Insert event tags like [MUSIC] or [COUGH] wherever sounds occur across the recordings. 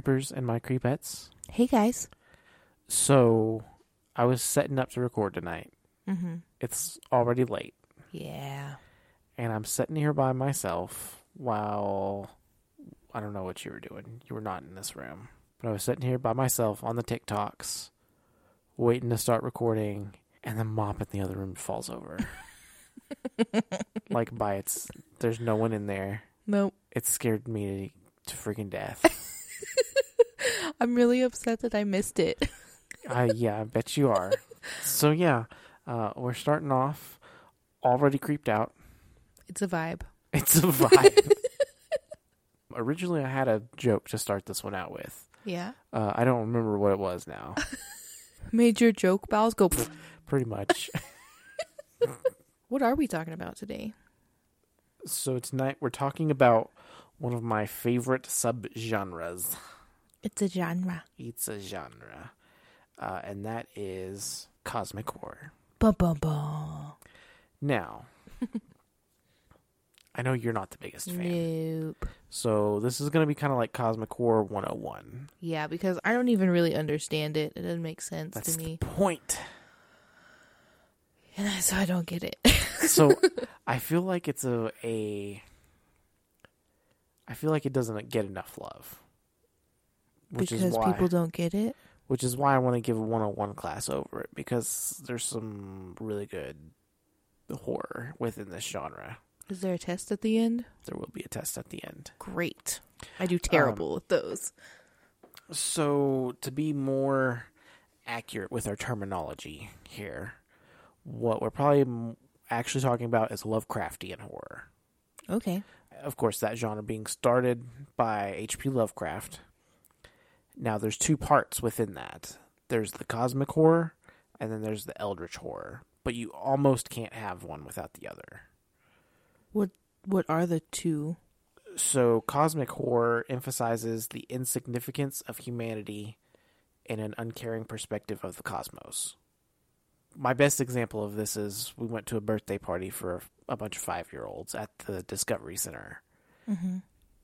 creepers and my creepettes. Hey guys. So, I was setting up to record tonight. Mm-hmm. It's already late, Yeah. and I'm sitting here by myself while I don't know what you were doing. You were not in this room, but I was sitting here by myself on the TikToks, waiting to start recording, and the mop in the other room falls over. [LAUGHS] like by its, there's no one in there. Nope. It scared me to freaking death. [LAUGHS] I'm really upset that I missed it. [LAUGHS] Uh, yeah, I bet you are. So yeah, uh, we're starting off already creeped out. It's a vibe. It's a vibe. [LAUGHS] Originally, I had a joke to start this one out with. Yeah. Uh, I don't remember what it was now. [LAUGHS] Made your joke bowels go. Pretty much. What are we talking about today? so tonight we're talking about one of my favorite subgenres. It's a genre. It's a genre, uh, and that is cosmic horror. Bum bum bum. Now, [LAUGHS] I know you're not the biggest fan. Nope. So this is going to be kind of like Cosmic Horror 101. Yeah, because I don't even really understand it. It doesn't make sense That's to the me, point. and so I don't get it. [LAUGHS] So I feel like it's a a I feel like it doesn't get enough love. Which because is why people don't get it. which is why I want to give a 101 class over it because there's some really good horror within this genre. Is there a test at the end? There will be a test at the end. Great. I do terrible um, with those. So, to be more accurate with our terminology here, what we're probably actually talking about is Lovecraftian horror. Okay. Of course, that genre being started by H.P. Lovecraft. Now, there's two parts within that there's the cosmic horror, and then there's the eldritch horror. But you almost can't have one without the other. What What are the two? So, cosmic horror emphasizes the insignificance of humanity in an uncaring perspective of the cosmos. My best example of this is we went to a birthday party for a bunch of five year olds at the Discovery Center, Mm-hmm.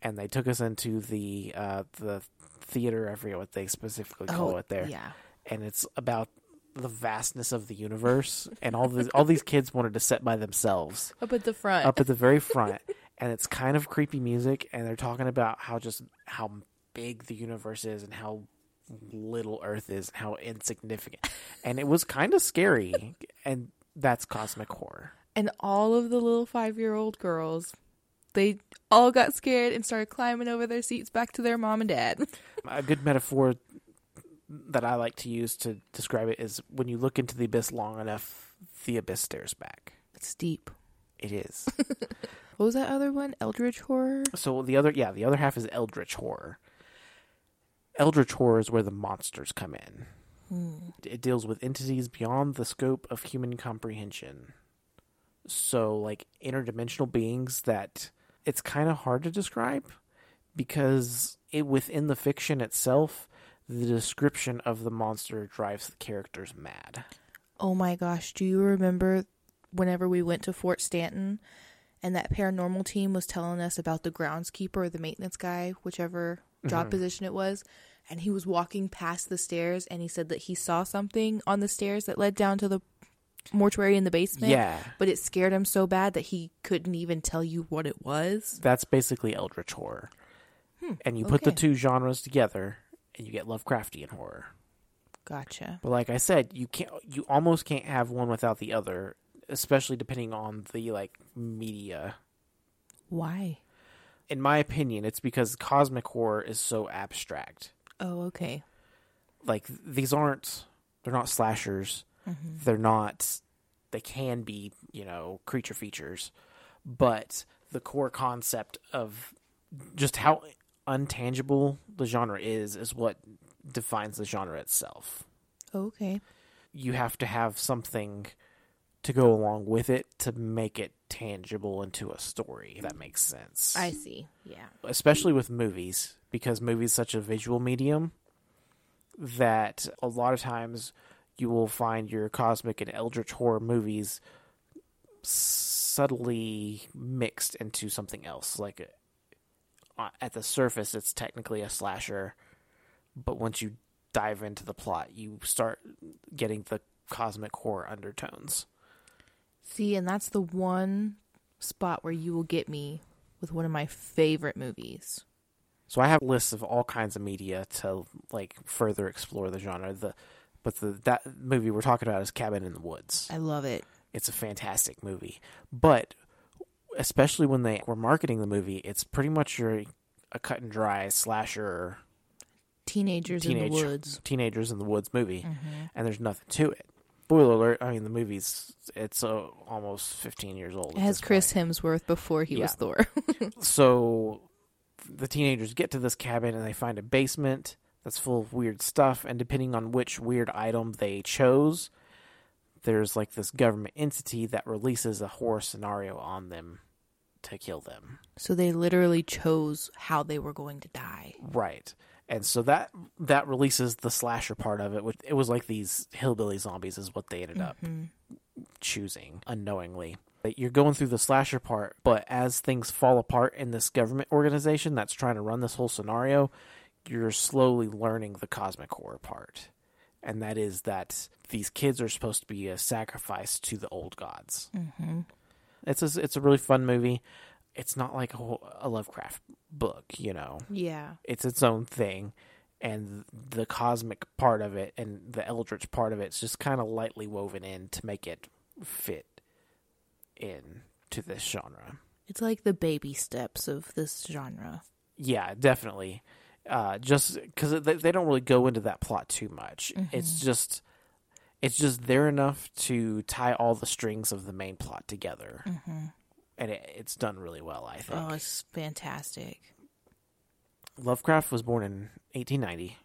And they took us into the uh, the theater. I forget what they specifically call it there, Oh, Yeah. and it's about the vastness of the universe, and all the all these kids wanted to sit by themselves Up at the front. up at the very front and it's kind of creepy music and they're talking about how just how big the universe is and how little earth is and how insignificant and it was kind of scary and that's cosmic horror and all of the little five year old girls, they all got scared and started climbing over their seats back to their mom and dad. [LAUGHS] a good metaphor that i like to use to describe it is when you look into the abyss long enough the abyss stares back It's deep. it is [LAUGHS] What was that other one? Eldritch horror? so the other yeah the other half is eldritch horror eldritch horror is where the monsters come in hmm. it deals with entities beyond the scope of human comprehension. So, like interdimensional beings that it's kind of hard to describe because it within the fiction itself, the description of the monster drives the characters mad. Oh my gosh, do you remember whenever we went to Fort Stanton and that paranormal team was telling us about the groundskeeper or the maintenance guy, whichever job mm-hmm. position it was, and he was walking past the stairs and he said that he saw something on the stairs that led down to the mortuary in the basement. Yeah, But it scared him so bad that he couldn't even tell you what it was. that's basically eldritch horror. Hmm, and you put the two genres together and you get Lovecraftian horror. Gotcha. But like I said, you can't you almost can't have one without the other, especially depending on the like media. Why? In my opinion, it's because cosmic horror is so abstract. Oh, okay. Like these aren't they're not slashers. Mm-hmm. They're not they can be, you know, creature features, but the core concept of just how untangible the genre is is what defines the genre itself. Okay. you have to have something to go along with it to make it tangible into a story. If that makes sense. I see. Yeah. especially with movies because movies such a visual medium that a lot of times you will find your cosmic and eldritch horror movies subtly mixed into something else like uh, at the surface it's technically a slasher, but once you dive into the plot, you start getting the cosmic horror undertones. See, and that's the one spot where you will get me with one of my favorite movies. So I have lists of all kinds of media to like further explore the genre. The but the that movie we're talking about is Cabin in the Woods. I love it. It's a fantastic movie, but especially when they were marketing the movie, it's pretty much your a cut and dry slasher Teenagers in the woods. teenagers in the woods movie, Mm-hmm. and there's nothing to it. Spoiler alert! I mean, the movie's it's uh, almost 15 years old. It has Chris point. Hemsworth before he was Thor. [LAUGHS] So the teenagers get to this cabin and they find a basement that's full of weird stuff. And depending on which weird item they chose, there's like this government entity that releases a horror scenario on them to kill them. so they literally chose how they were going to die. Right. And so that that releases the slasher part of it. With it was like these hillbilly zombies is what they ended up mm-hmm. choosing unknowingly. You're going through the slasher part, but as things fall apart in this government organization that's trying to run this whole scenario, you're slowly learning the cosmic horror part. And that is that these kids are supposed to be a sacrifice to the old gods. Mm-hmm. It's a, it's a really fun movie. It's not like a, whole- a Lovecraft book, you know Yeah. it's its own thing and the cosmic part of it and the eldritch part of it's just kind of lightly woven in to make it fit in to this genre It's like the baby steps of this genre. yeah definitely uh just because they, they don't really go into that plot too much it's just it's just there enough to tie all the strings of the main plot together and it, it's done really well i think Oh, it's fantastic. Lovecraft was born in 1890,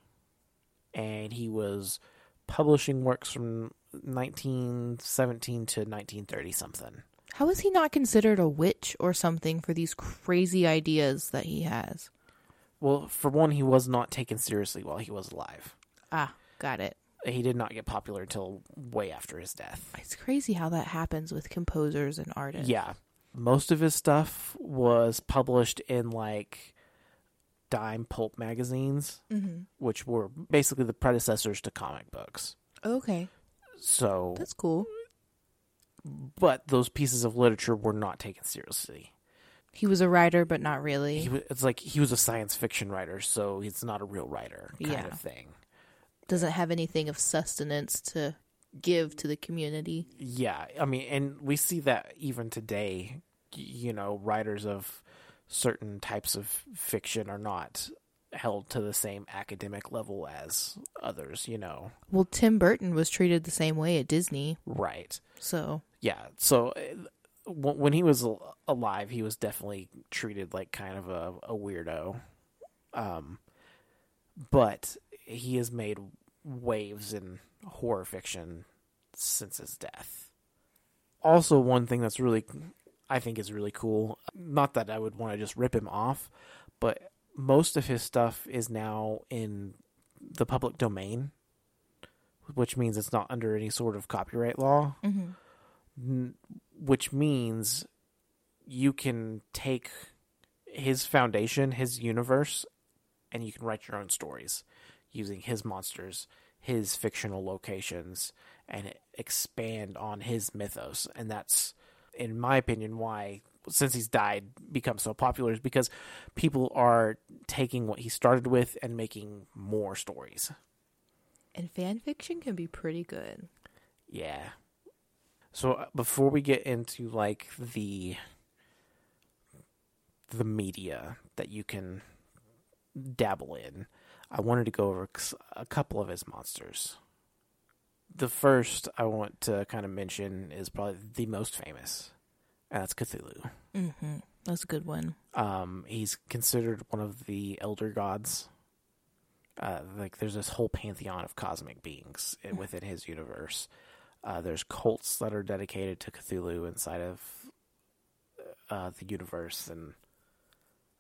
and he was publishing works from 1917 to 1930 something. How is he not considered a witch or something for these crazy ideas that he has? Well, for one, he was not taken seriously while he was alive. Ah, got it. He did not get popular until way after his death. It's crazy how that happens with composers and artists. Yeah. Most of his stuff was published in like dime pulp magazines, which were basically the predecessors to comic books. Okay, So, that's cool. but those pieces of literature were not taken seriously. He was a writer, but not really. he was, it's like he was a science fiction writer, so he's not a real writer kind Yeah. of thing. Doesn't have anything of sustenance to give to the community. Yeah, I mean, and we see that even today. You know, writers of certain types of fiction are not held to the same academic level as others. You know, Well, Tim Burton was treated the same way at Disney, right? so Yeah. So when he was alive, he was definitely treated like kind of a, a weirdo. Um, but he has made waves in horror fiction since his death. Also, one thing that's really, I think, is really cool. Not that I would want to just rip him off, but most of his stuff is now in the public domain, which means it's not under any sort of copyright law n- which means you can take his foundation, his universe, and you can write your own stories using his monsters, his fictional locations, and expand on his mythos. And that's, in my opinion, why, since he's died, become so popular is because people are taking what he started with and making more stories. and fan fiction can be pretty good. Yeah. So uh, before we get into like the the media that you can dabble in, I wanted to go over a couple of his monsters. The first I want to kind of mention is probably the most famous, and that's Cthulhu. Mm-hmm. That's a good one. Um, he's considered one of the elder gods. Uh, like there's this whole pantheon of cosmic beings i- within his universe. Uh, there's cults that are dedicated to Cthulhu inside of uh, the universe, and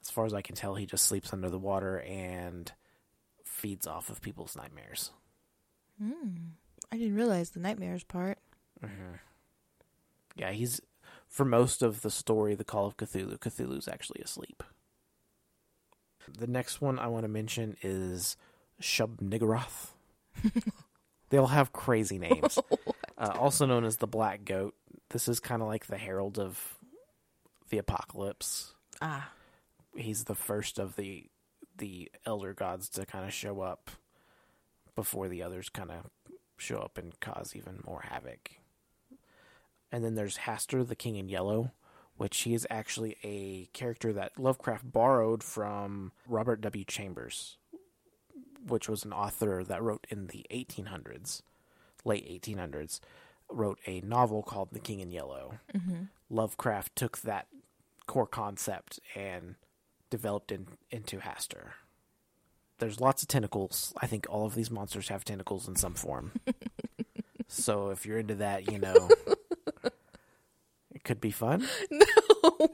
as far as I can tell, he just sleeps under the water and feeds off of people's nightmares. I didn't realize the nightmares part. Yeah, he's for most of the story, the Call of Cthulhu. Cthulhu's actually asleep. The next one I want to mention is Shub Niggurath. [LAUGHS] they all have crazy names. [LAUGHS] uh, also known as the Black Goat. This is kind of like the herald of the apocalypse. Ah, He's the first of the the elder gods to kind of show up before the others kind of show up and cause even more havoc. And then there's Hastur, the King in Yellow, which he is actually a character that Lovecraft borrowed from Robert W. Chambers, which was an author that wrote in the 1800s, late 1800s, wrote a novel called The King in Yellow. Mm-hmm. Lovecraft took that core concept and developed in, into Hastur. There's lots of tentacles. I think all of these monsters have tentacles in some form. [LAUGHS] so if you're into that, you know, [LAUGHS] it could be fun. No. [LAUGHS]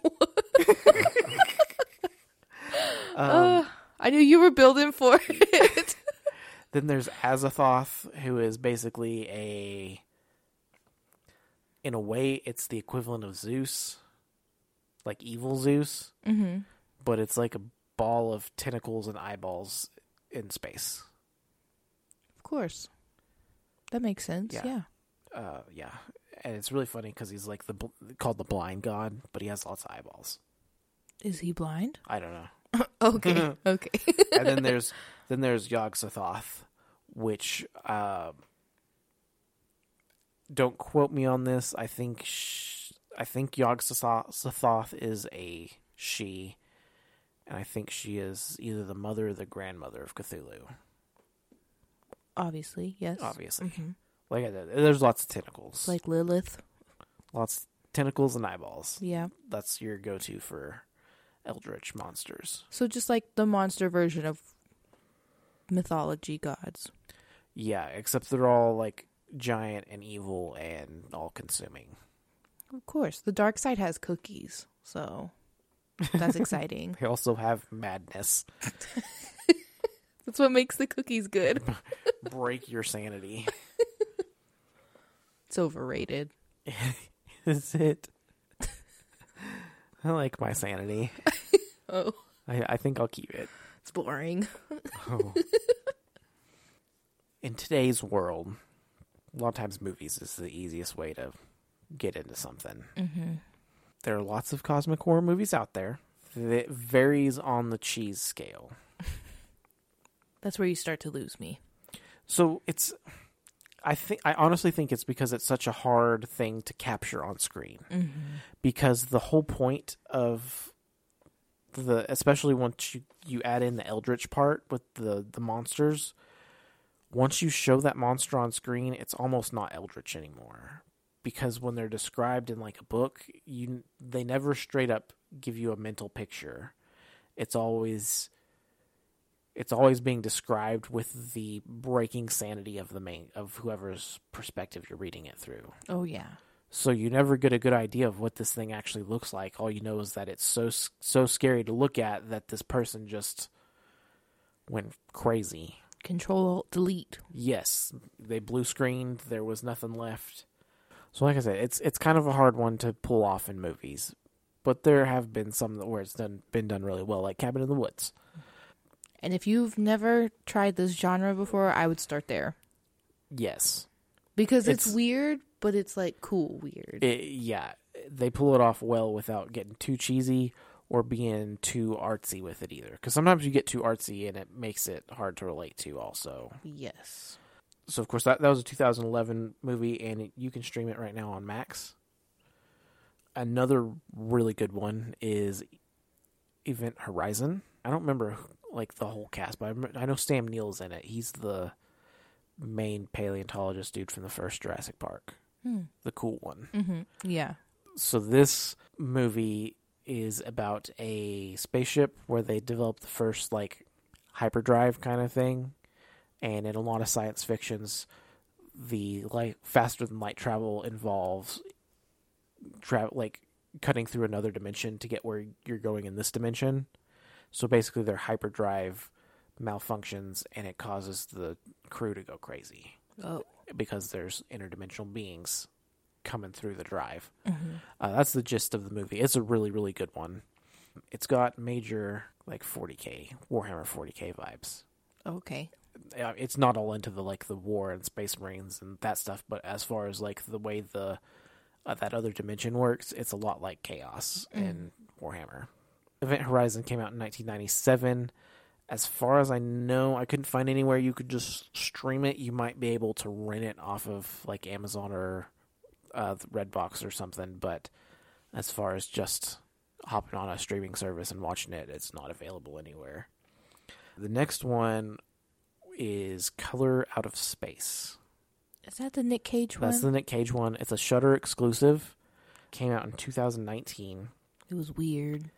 Uh, I knew you were building for it. Then there's Azathoth, who is basically a. In a way, it's the equivalent of Zeus, like evil Zeus, mm-hmm. but it's like a ball of tentacles and eyeballs in space. Of course, that makes sense. Yeah. Yeah. Uh, yeah, and it's really funny because he's like the called the blind god, but he has lots of eyeballs. Is he blind? I don't know. [LAUGHS] Okay. [LAUGHS] okay. and then there's [LAUGHS] then there's Yog Sothoth, which uh, don't quote me on this. I think sh- I think Yog Sothoth is a she, and I think she is either the mother or the grandmother of Cthulhu. Obviously, yes. Obviously, Mhm. like I said, there's lots of tentacles, Like Lilith. lots tentacles and eyeballs. Yeah. That's your go-to for eldritch monsters. So just like the monster version of mythology gods. Yeah, except they're all like giant and evil and all-consuming. Of course, the dark side has cookies, so that's [LAUGHS] exciting. They also have madness. [LAUGHS] That's what makes the cookies good. [LAUGHS] Break your sanity. It's overrated. Is it? I like my sanity. Oh, I, I think I'll keep it. it's boring. Oh. [LAUGHS] In today's world, a lot of times movies is the easiest way to get into something. Mm-hmm. There are lots of cosmic horror movies out there. It varies on the cheese scale. [LAUGHS] That's where you start to lose me. So it's I think I honestly think it's because it's such a hard thing to capture on screen. Because the whole point of the especially once you you add in the eldritch part with the the monsters, once you show that monster on screen, it's almost not eldritch anymore. Because when they're described in like a book, you they never straight up give you a mental picture. It's always it's always being described with the breaking sanity of the main of whoever's perspective you're reading it through. Oh yeah. So you never get a good idea of what this thing actually looks like. All you know is that it's so so scary to look at that this person just went crazy. Control Alt Delete. Yes, they blue screened. There was nothing left. So, like I said, it's it's kind of a hard one to pull off in movies, but there have been some where it's done been done really well, like Cabin in the Woods. And if you've never tried this genre before, I would start there Yes, because it's, It's- weird, but it's like cool weird. it, yeah, they pull it off well without getting too cheesy or being too artsy with it either. Because sometimes you get too artsy and it makes it hard to relate to. Also, yes. so of course that that was a 2011 movie, and it, you can stream it right now on Max. Another really good one is Event Horizon. I don't remember like the whole cast, but I, remember, I know Sam Neill's in it. He's the main paleontologist dude from the first Jurassic Park, Hmm. the cool one. Mm-hmm. Yeah. So this movie is about a spaceship where they develop the first like hyperdrive kind of thing, and in a lot of science fictions, the like faster than light travel involves travel like cutting through another dimension to get where you're going in this dimension. So basically, their hyperdrive malfunctions and it causes the crew to go crazy Oh. Because there's interdimensional beings coming through the drive. Uh, that's the gist of the movie. It's a really, really good one. it's got major like 40k Warhammer 40k vibes. Okay. It's not all into the like the war and space marines and that stuff, but as far as like the way the uh, that other dimension works, it's a lot like chaos and Warhammer. Event Horizon came out in 1997. As far as I know, I couldn't find anywhere you could just stream it. You might be able to rent it off of like Amazon or uh, Redbox or something, but as far as just hopping on a streaming service and watching it, it's not available anywhere. The next one is Color Out of Space. Is that the Nick Cage one? That's the Nick Cage one. It's a Shudder exclusive. Came out in 2019. It was weird.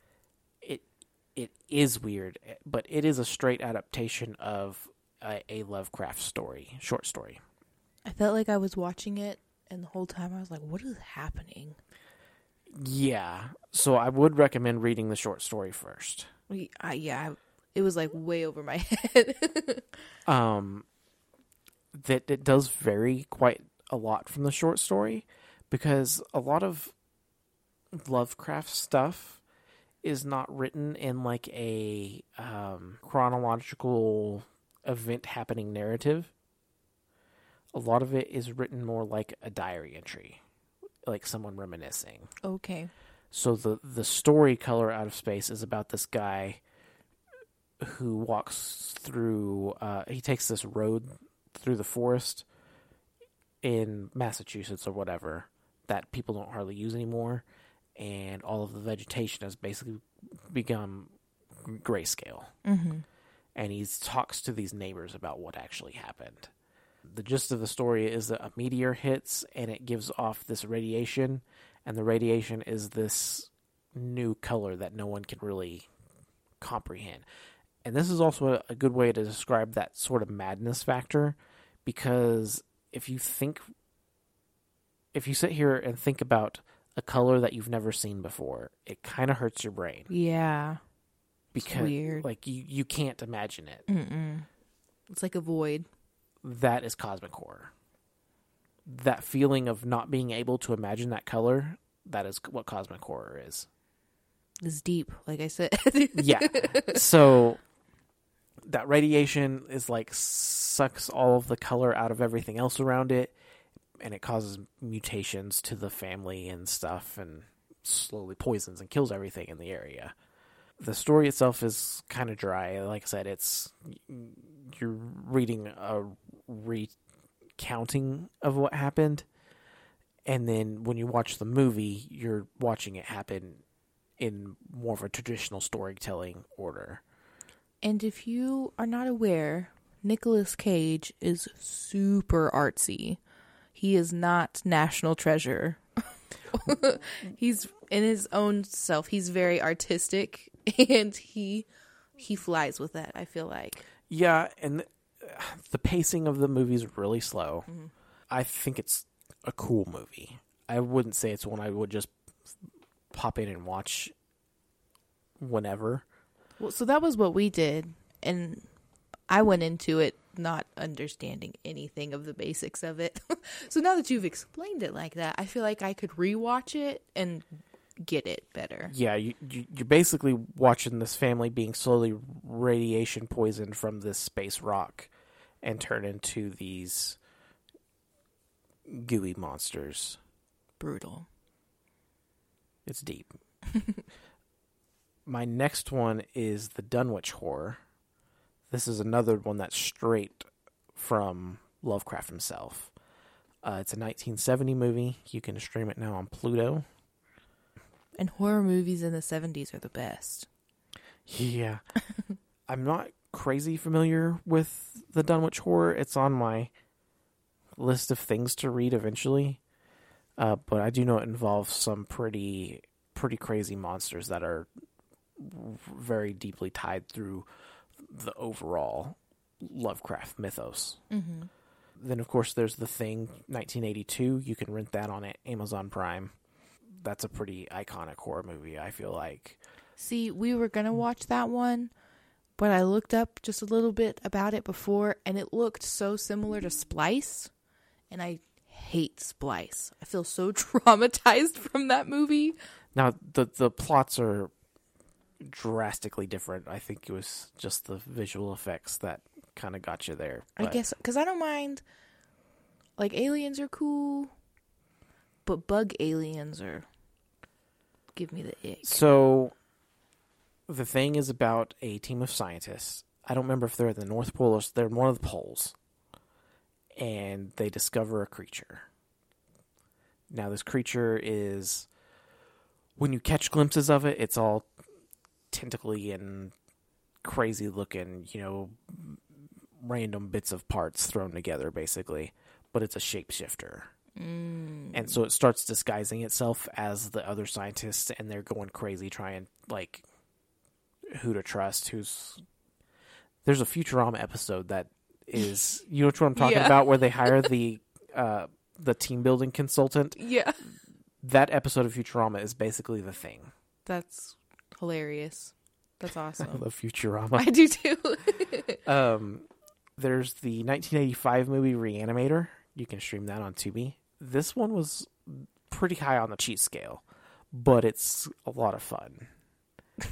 It is weird, but it is a straight adaptation of a, a Lovecraft story, short story. I felt like I was watching it, and the whole time I was like, "What is happening?" Yeah. So I would recommend reading the short story first. We, I, yeah, it was like way over my [LAUGHS] head. um, that it does vary quite a lot from the short story because a lot of Lovecraft stuff is not written in like a um, chronological event happening narrative. A lot of it is written more like a diary entry, like someone reminiscing. okay. So the the story color out of space is about this guy who walks through. Uh, he takes this road through the forest in Massachusetts or whatever that people don't hardly use anymore, and all of the vegetation has basically become grayscale. Mm-hmm. And he talks to these neighbors about what actually happened. The gist of the story is that a meteor hits and it gives off this radiation, and the radiation is this new color that no one can really comprehend. And this is also a, a good way to describe that sort of madness factor because if you think if you sit here and think about a color that you've never seen before, it kind of hurts your brain Yeah. because weird. like you you can't imagine it. Mm-mm. It's like a void. That is cosmic horror. That feeling of not being able to imagine that color, that is what cosmic horror is. It's deep, like I said. [LAUGHS] yeah. So that radiation is like sucks all of the color out of everything else around it and it causes mutations to the family and stuff and slowly poisons and kills everything in the area. The story itself is kind of dry. Like I said, it's you're reading a recounting of what happened and then when you watch the movie, you're watching it happen in more of a traditional storytelling order. And if you are not aware, Nicolas Cage is super artsy. He is not national treasure. [LAUGHS] he's in his own self. He's very artistic [LAUGHS] and he he flies with that, I feel like. Yeah, and the pacing of the movie is really slow. Mm-hmm. I think it's a cool movie. I wouldn't say it's one I would just pop in and watch whenever. Well, so that was what we did and I went into it not understanding anything of the basics of it. [LAUGHS] so now that you've explained it like that, I feel like I could rewatch it and get it better. Yeah, you, you you're basically watching this family being slowly radiation poisoned from this space rock and turn into these gooey monsters. Brutal. It's deep. [LAUGHS] My next one is the Dunwich Horror. This is another one that's straight from Lovecraft himself. Uh, it's a 1970 movie. You can stream it now on Pluto. And horror movies in the 70s are the best. Yeah. [LAUGHS] I'm not crazy familiar with the Dunwich Horror. It's on my list of things to read eventually. Uh, but I do know it involves some pretty pretty crazy monsters that are very deeply tied through the overall Lovecraft mythos. Mm-hmm. Then, of course, there's The Thing, 1982. You can rent that on Amazon Prime. That's a pretty iconic horror movie, I feel like. See, we were going to watch that one, but I looked up just a little bit about it before, and it looked so similar to Splice, and I hate Splice. I feel so [LAUGHS] traumatized from that movie. Now, the, the plots are drastically different. I think it was just the visual effects that kind of got you there. I But guess because I don't mind. Like aliens are cool, but bug aliens are give me the ick. So the thing is about a team of scientists. I don't remember if they're at the North Pole or they're in one of the poles. And they discover a creature. Now this creature is when you catch glimpses of it, it's all tentacly and crazy looking, you know, random bits of parts thrown together basically, but it's a shapeshifter. And so it starts disguising itself as the other scientists, and they're going crazy trying like who to trust. Who's there's a Futurama episode that is [LAUGHS] you know what I'm talking Yeah. about, where they [LAUGHS] hire the uh, the team building consultant. Yeah, That episode of Futurama is basically the thing. that's hilarious. That's [LAUGHS] awesome. I love Futurama. I do too. [LAUGHS] Um, there's the 1985 movie Reanimator. You can stream that on Tubi. This one was pretty high on the cheat scale, but it's a lot of fun. [LAUGHS]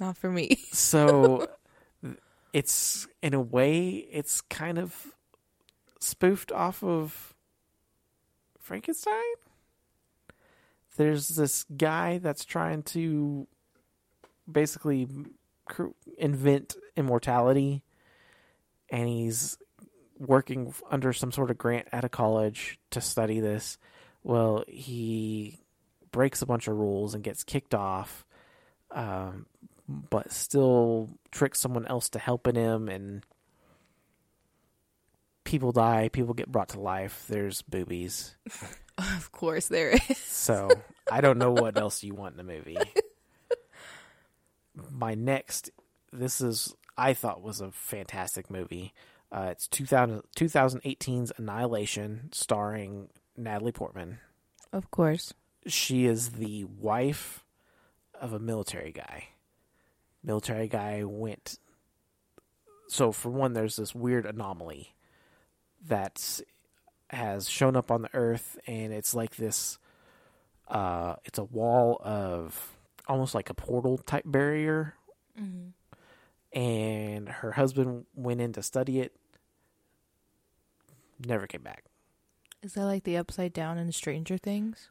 Not for me. So it's in a way it's kind of spoofed off of Frankenstein. There's this guy that's trying to basically invent immortality and he's working under some sort of grant at a college to study this. Well, he breaks a bunch of rules and gets kicked off. Um, but still tricks someone else to helping him and people die people get brought to life there's boobies [LAUGHS] [LAUGHS] of course there is. so i don't know what else you want in a movie my next this is i thought was a fantastic movie uh, it's 2000, 2018's annihilation starring natalie portman Of course. she is the wife of a military guy. Military guy went. So for one, there's this weird anomaly that has shown up on the Earth, and it's like this. Uh, it's a wall of almost like a portal type barrier, and her husband went in to study it. Never came back. Is that like the upside down in Stranger Things?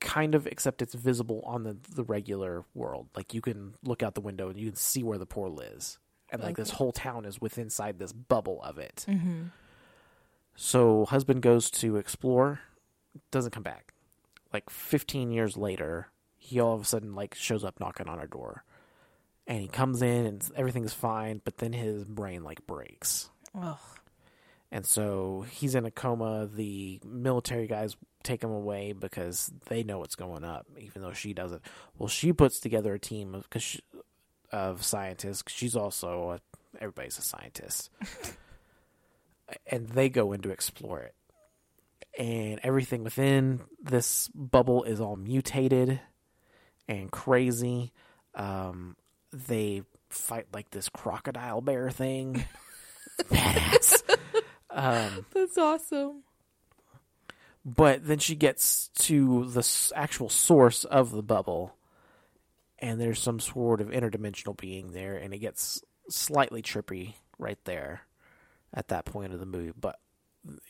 kind of except it's visible on the the regular world like you can look out the window and you can see where the portal is and like this whole town is within inside this bubble of it Mm-hmm. So husband goes to explore doesn't come back like 15 years later he all of a sudden like shows up knocking on our door and he comes in and everything's fine but then his brain like breaks Oh, and so he's in a coma. The military guys take him away because they know what's going up, even though she doesn't. Well, she puts together a team of cause she, of scientists. 'cause she's also a, everybody's a scientist, [LAUGHS] and they go in to explore it. And everything within this bubble is all mutated and crazy. Um, they fight like this crocodile bear thing. [LAUGHS] Badass. Um, that's awesome. but then she gets to the s- actual source of the bubble, and there's some sort of interdimensional being there, and it gets slightly trippy right there at that point of the movie. But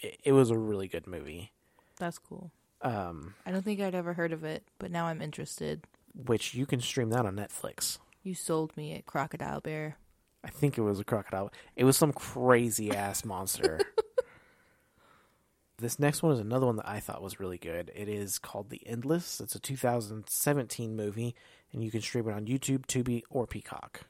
it, it was a really good movie, That's cool. um, I don't think I'd ever heard of it, but now I'm interested. which you can stream that on Netflix. You sold me at Crocodile Bear. I think it was a crocodile. It was some crazy ass [LAUGHS] monster. this next one is another one that I thought was really good. It is called The Endless. It's a 2017 movie, and you can stream it on YouTube, Tubi, or Peacock.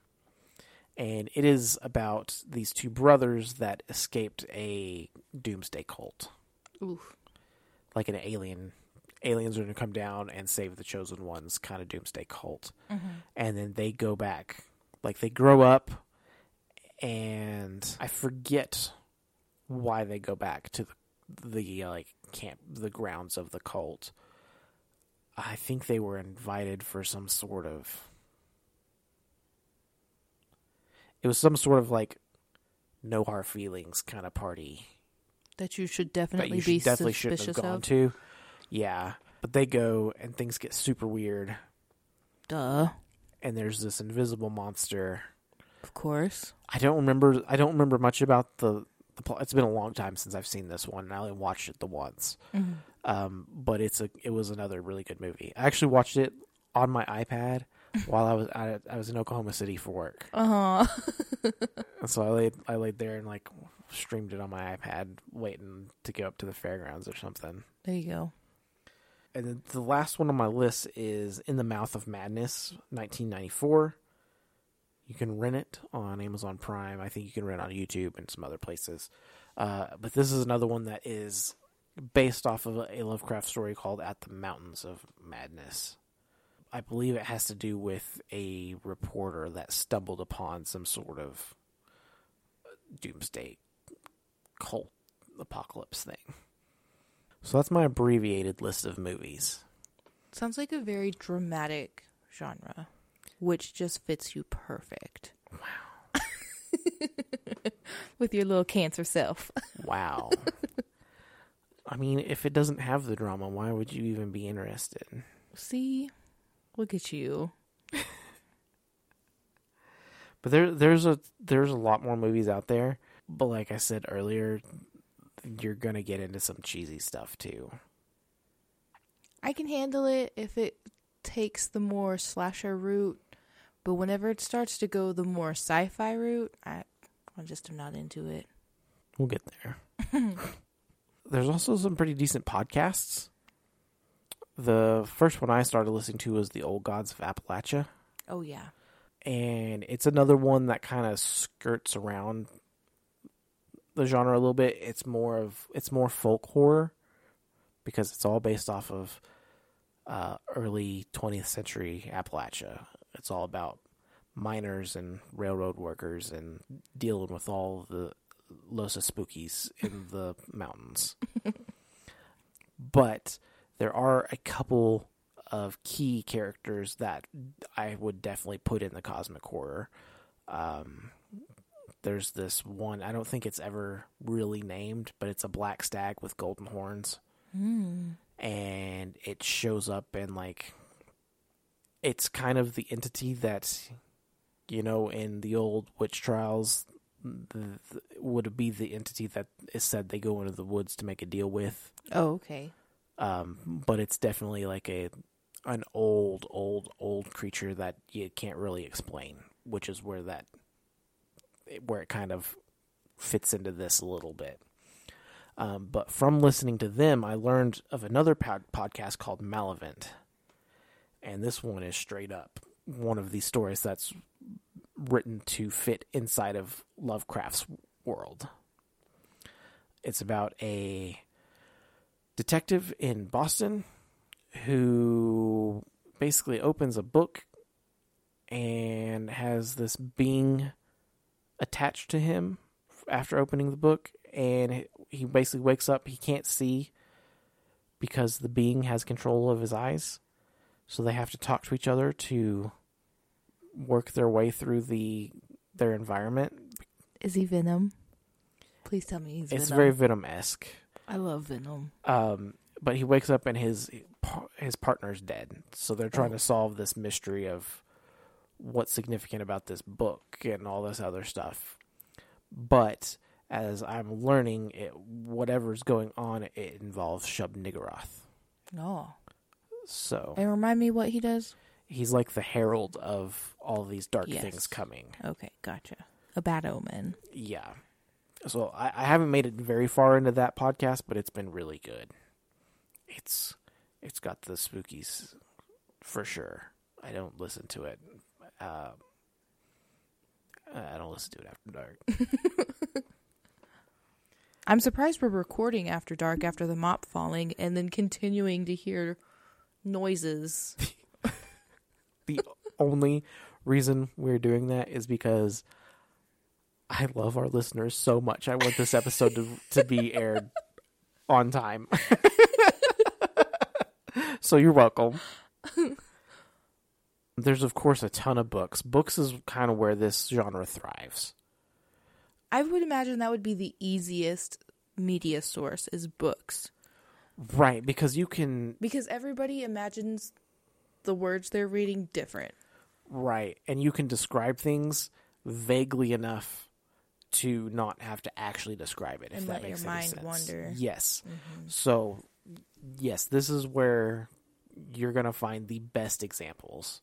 And it is about these two brothers that escaped a doomsday cult, Oof. like an alien. Aliens are going to come down and save the chosen ones, kind of doomsday cult and then they go back like they grow up and i forget why they go back to the, the uh, like camp the grounds of the cult i think they were invited for some sort of it was some sort of like no hard feelings kind of party That you should that definitely you be should, definitely shouldn't have gone of. to yeah but they go and things get super weird Duh. and there's this invisible monster. Of course. I don't remember. I don't remember much about the the plot. It's been a long time since I've seen this one. and I only watched it the once. Mm-hmm. Um, but it's a it was another really good movie. I actually watched it on my iPad while I was I, I was in Oklahoma City for work. Uh huh. [LAUGHS] And so I laid I laid there and like streamed it on my iPad, waiting to go up to the fairgrounds or something. There you go. And then the last one on my list is In the Mouth of Madness, 1994. You can rent it on Amazon Prime. I think you can rent it on YouTube and some other places. Uh, but this is another one that is based off of a Lovecraft story called At the Mountains of Madness. I believe it has to do with a reporter that stumbled upon some sort of uh, doomsday cult apocalypse thing. So that's my abbreviated list of movies. Sounds like a very dramatic genre, which just fits you perfect. Wow. [LAUGHS] With your little cancer self. Wow. [LAUGHS] I mean, if it doesn't have the drama, why would you even be interested? See? Look at you. But there there's a there's a lot more movies out there, but like I said earlier, you're going to get into some cheesy stuff too. I can handle it if it takes the more slasher route, but whenever it starts to go the more sci-fi route, I I just am not into it. We'll get there. [LAUGHS] There's also some pretty decent podcasts. The first one I started listening to was The Old Gods of Appalachia. Oh yeah. and it's another one that kind of skirts around the genre a little bit. It's more of it's more folk horror because it's all based off of uh, early 20th century Appalachia. It's all about miners and railroad workers and dealing with all the Los Spookies in the mountains. [LAUGHS] but there are a couple of key characters that I would definitely put in the cosmic horror. Um, there's this one, I don't think it's ever really named, but it's a black stag with golden horns. And it shows up in like, it's kind of the entity that, you know, in the old witch trials, the, the, would be the entity that is said they go into the woods to make a deal with Oh, okay. Um, but it's definitely like a an old, old, old creature that you can't really explain, which is where that where it kind of fits into this a little bit. Um, but from listening to them, I learned of another pod- podcast called Malevolent, and this one is straight up one of these stories that's written to fit inside of Lovecraft's world. It's about a detective in Boston who basically opens a book and has this being attached to him after opening the book. And he basically wakes up. He can't see because the being has control of his eyes. So they have to talk to each other to work their way through the their environment. Is he Venom? Please tell me he's it's Venom. very venom-esque I love Venom. um, but he wakes up and his his partner's dead. So they're trying Oh. to solve this mystery of what's significant about this book and all this other stuff. But as I'm learning, it, whatever's going on, it involves Shub Niggurath. No. So And remind me what he does? he's like the herald of all these dark Yes. things coming. Okay, gotcha. A bad omen. Yeah. So I, I haven't made it very far into that podcast, but it's been really good. It's it's got the spookies for sure. I don't listen to it. Uh, I don't listen to it after dark. [LAUGHS] I'm surprised we're recording after dark after the mop falling and then continuing to hear noises. [LAUGHS] the only reason we're doing that is because I love our listeners so much. I want this episode to to be aired on time. [LAUGHS] so you're welcome. There's of course a ton of books. Books is kind of where this genre thrives. I would imagine that would be the easiest media source is books Right, because you can because everybody imagines the words they're reading different. Right. And you can describe things vaguely enough to not have to actually describe it if And that let your makes mind any sense. wander. Yes. Mm-hmm. So yes, this is where you're going to find the best examples.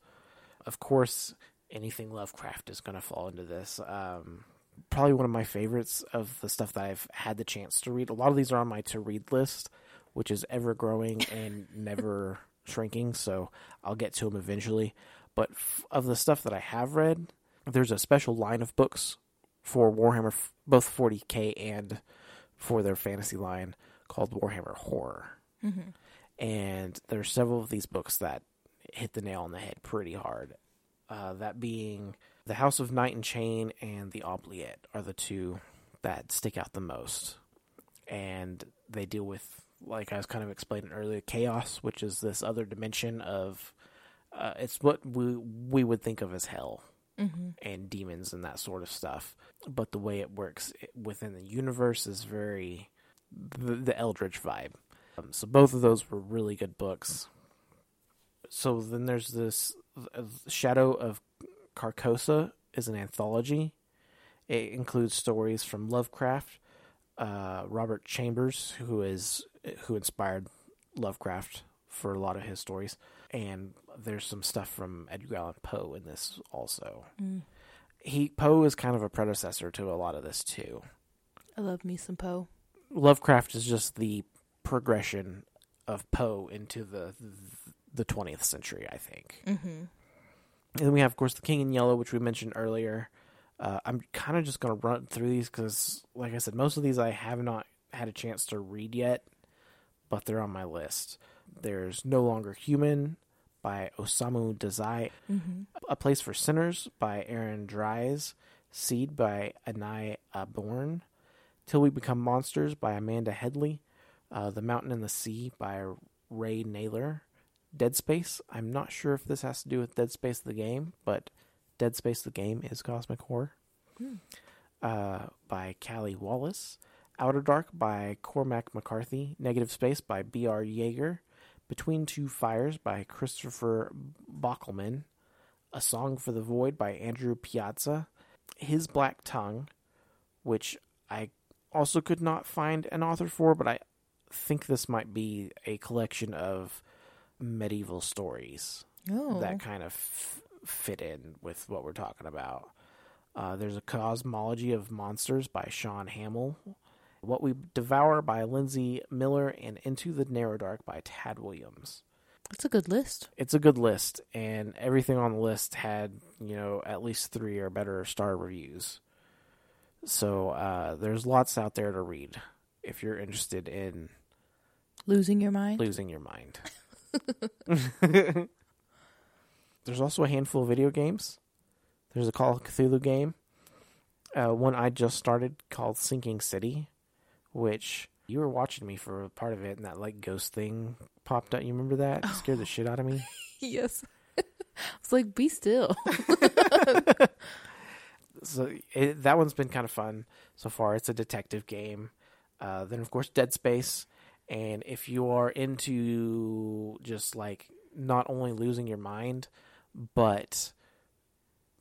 Of course, anything Lovecraft is going to fall into this. Um, probably one of my favorites of the stuff that I've had the chance to read. A lot of these are on my to read list, which is ever growing and [LAUGHS] never shrinking. So I'll get to them eventually. But f- of the stuff that I have read, there's a special line of books for Warhammer, both 40k and for their fantasy line called Warhammer Horror. Mm-hmm. And there's several of these books that hit the nail on the head pretty hard. Uh, that being The House of Night and Chain and The Oubliette are the two that stick out the most. And they deal with, like I was kind of explaining earlier, chaos, which is this other dimension of. Uh, it's what we we would think of as hell Mm-hmm. and demons and that sort of stuff. But the way it works within the universe is very the, the Eldritch vibe. Um, so both of those were really good books. So then there's this uh, Shadow of Carcosa is an anthology. It includes stories from Lovecraft, uh, Robert Chambers, who is who inspired Lovecraft for a lot of his stories, and there's some stuff from Edgar Allan Poe in this also. Mm. He Poe is kind of a predecessor to a lot of this too. I love me some Poe. Lovecraft is just the progression of Poe into the the 20th century, I think. Mm-hmm. And then we have, of course, the King in Yellow, which we mentioned earlier. Uh, I'm kind of just going to run through these because, like I said, most of these I have not had a chance to read yet, but they're on my list. There's No Longer Human by Osamu Dazai, Mm-hmm. A Place for Sinners by Aaron Dries, Seed by Ania Ahlborn, Till We Become Monsters by Amanda Headley, uh, The Mountain and the Sea by Ray Nayler, Dead Space. I'm not sure if this has to do with Dead Space the game, but Dead Space the game is cosmic horror. Hmm. Uh, by Kali Wallace, Outer Dark by Cormac McCarthy, Negative Space by B.R. Yeager, Between Two Fires by Christopher Bockelman, A Song for the Void by Andrew Piazza, His Black Tongue, which I also could not find an author for, but I think this might be a collection of medieval stories Oh. that kind of f- fit in with what we're talking about. Uh, there's a Cosmology of Monsters by Shaun Hamill, What We Devour by Linsey Miller, and Into the Narrow Dark by Tad Williams. That's a good list. It's a good list, and everything on the list had, you know, at least three or better star reviews. So uh, there's lots out there to read if you're interested in Losing your mind. losing your mind. [LAUGHS] [LAUGHS] There's also a handful of video games. There's a Call of Cthulhu game, uh, one I just started called Sinking City, which you were watching me for a part of it, and that like ghost thing popped up. You remember that? It scared the shit out of me. [LAUGHS] yes. [LAUGHS] it's like be still. [LAUGHS] so it, that one's been kind of fun so far. It's a detective game. Uh, then of course Dead Space, and if you are into just like not only losing your mind, but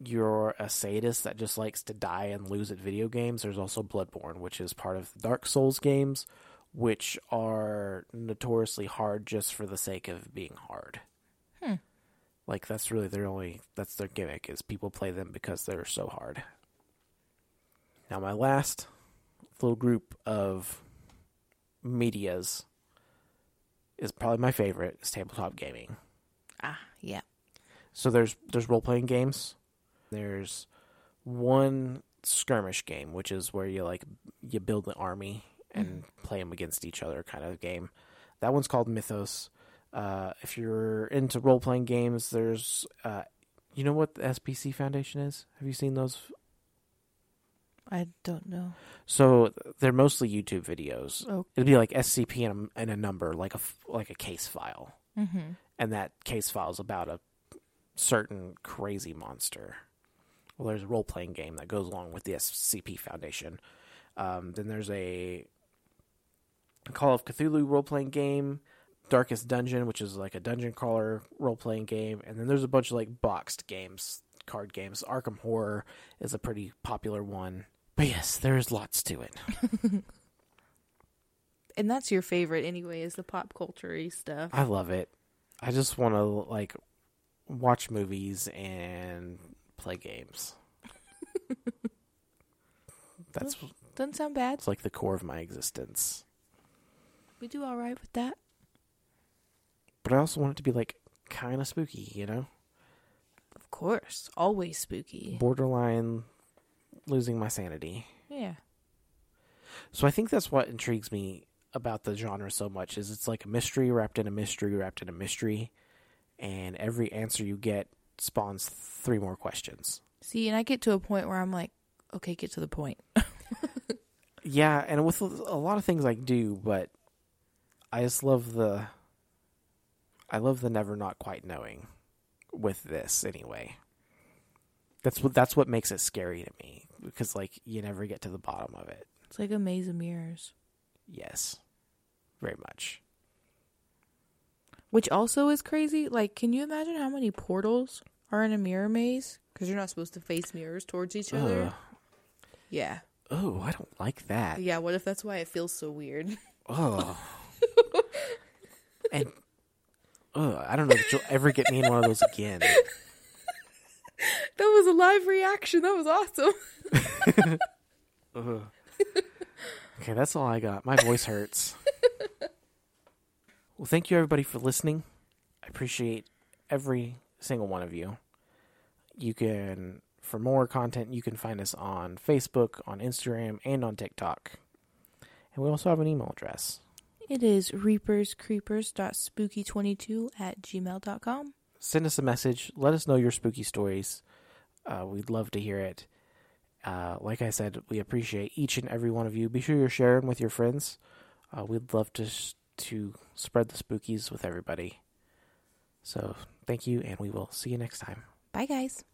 you're a sadist that just likes to die and lose at video games, there's also Bloodborne, which is part of the Dark Souls games, which are notoriously hard just for the sake of being hard. Hmm. Like that's really their only that's their gimmick is people play them because they're so hard. Now my last little group of medias is probably my favorite is tabletop gaming. ah, yeah. So there's there's role playing games. There's one skirmish game, which is where you like you build an army and play them against each other kind of game. That one's called Mythos. Uh, if you're into role playing games, there's uh, you know what the SPC Foundation is? Have you seen those? I don't know. So they're mostly YouTube videos. Oh. It'd be like SCP and a, and a number, like a like a case file. Mm-hmm. and that case file is about a certain crazy monster. Well, there's a role playing game that goes along with the SCP Foundation. Um, then there's a Call of Cthulhu role playing game. Darkest Dungeon, which is like a dungeon crawler role playing game, and then there's a bunch of like boxed games, card games. Arkham Horror is a pretty popular one. But yes, there's lots to it. [LAUGHS] And that's your favorite anyway, is the pop culture stuff. I love it. I just want to like watch movies and play games. [LAUGHS] That's Doesn't sound bad. it's like the core of my existence. We do all right with that. But I also want it to be like kind of spooky, you know? Of course. Always spooky. Borderline losing my sanity. Yeah. So I think that's what intrigues me about the genre so much is it's like a mystery wrapped in a mystery wrapped in a mystery and every answer you get spawns three more questions. See, and I get to a point where I'm like, okay, get to the point. [LAUGHS] Yeah, and with a lot of things I do, but I just love the I love the never not quite knowing with this anyway. That's what that's what makes it scary to me because like you never get to the bottom of it. It's like a maze of mirrors. Yes. Very much. Which also is crazy. Like, can you imagine how many portals are in a mirror maze? Because you're not supposed to face mirrors towards each other. Ugh. Yeah. Oh, I don't like that. Yeah, what if that's why it feels so weird? [LAUGHS] Oh. and oh, I don't know if you'll ever get me in one of those again. [LAUGHS] [LAUGHS] That was a live reaction. That was awesome. Okay, that's all I got. My voice hurts. Well, thank you everybody for listening. I appreciate every single one of you. You can, for more content, you can find us on Facebook, on Instagram, and on TikTok. And we also have an email address. It is reaperscreepers.spooky22 at gmail.com. Send us a message. Let us know your spooky stories. Uh, we'd love to hear it. Uh, like I said, we appreciate each and every one of you. Be sure you're sharing with your friends. Uh, we'd love to to spread the spookies with everybody. So thank you, and we will see you next time. Bye, guys.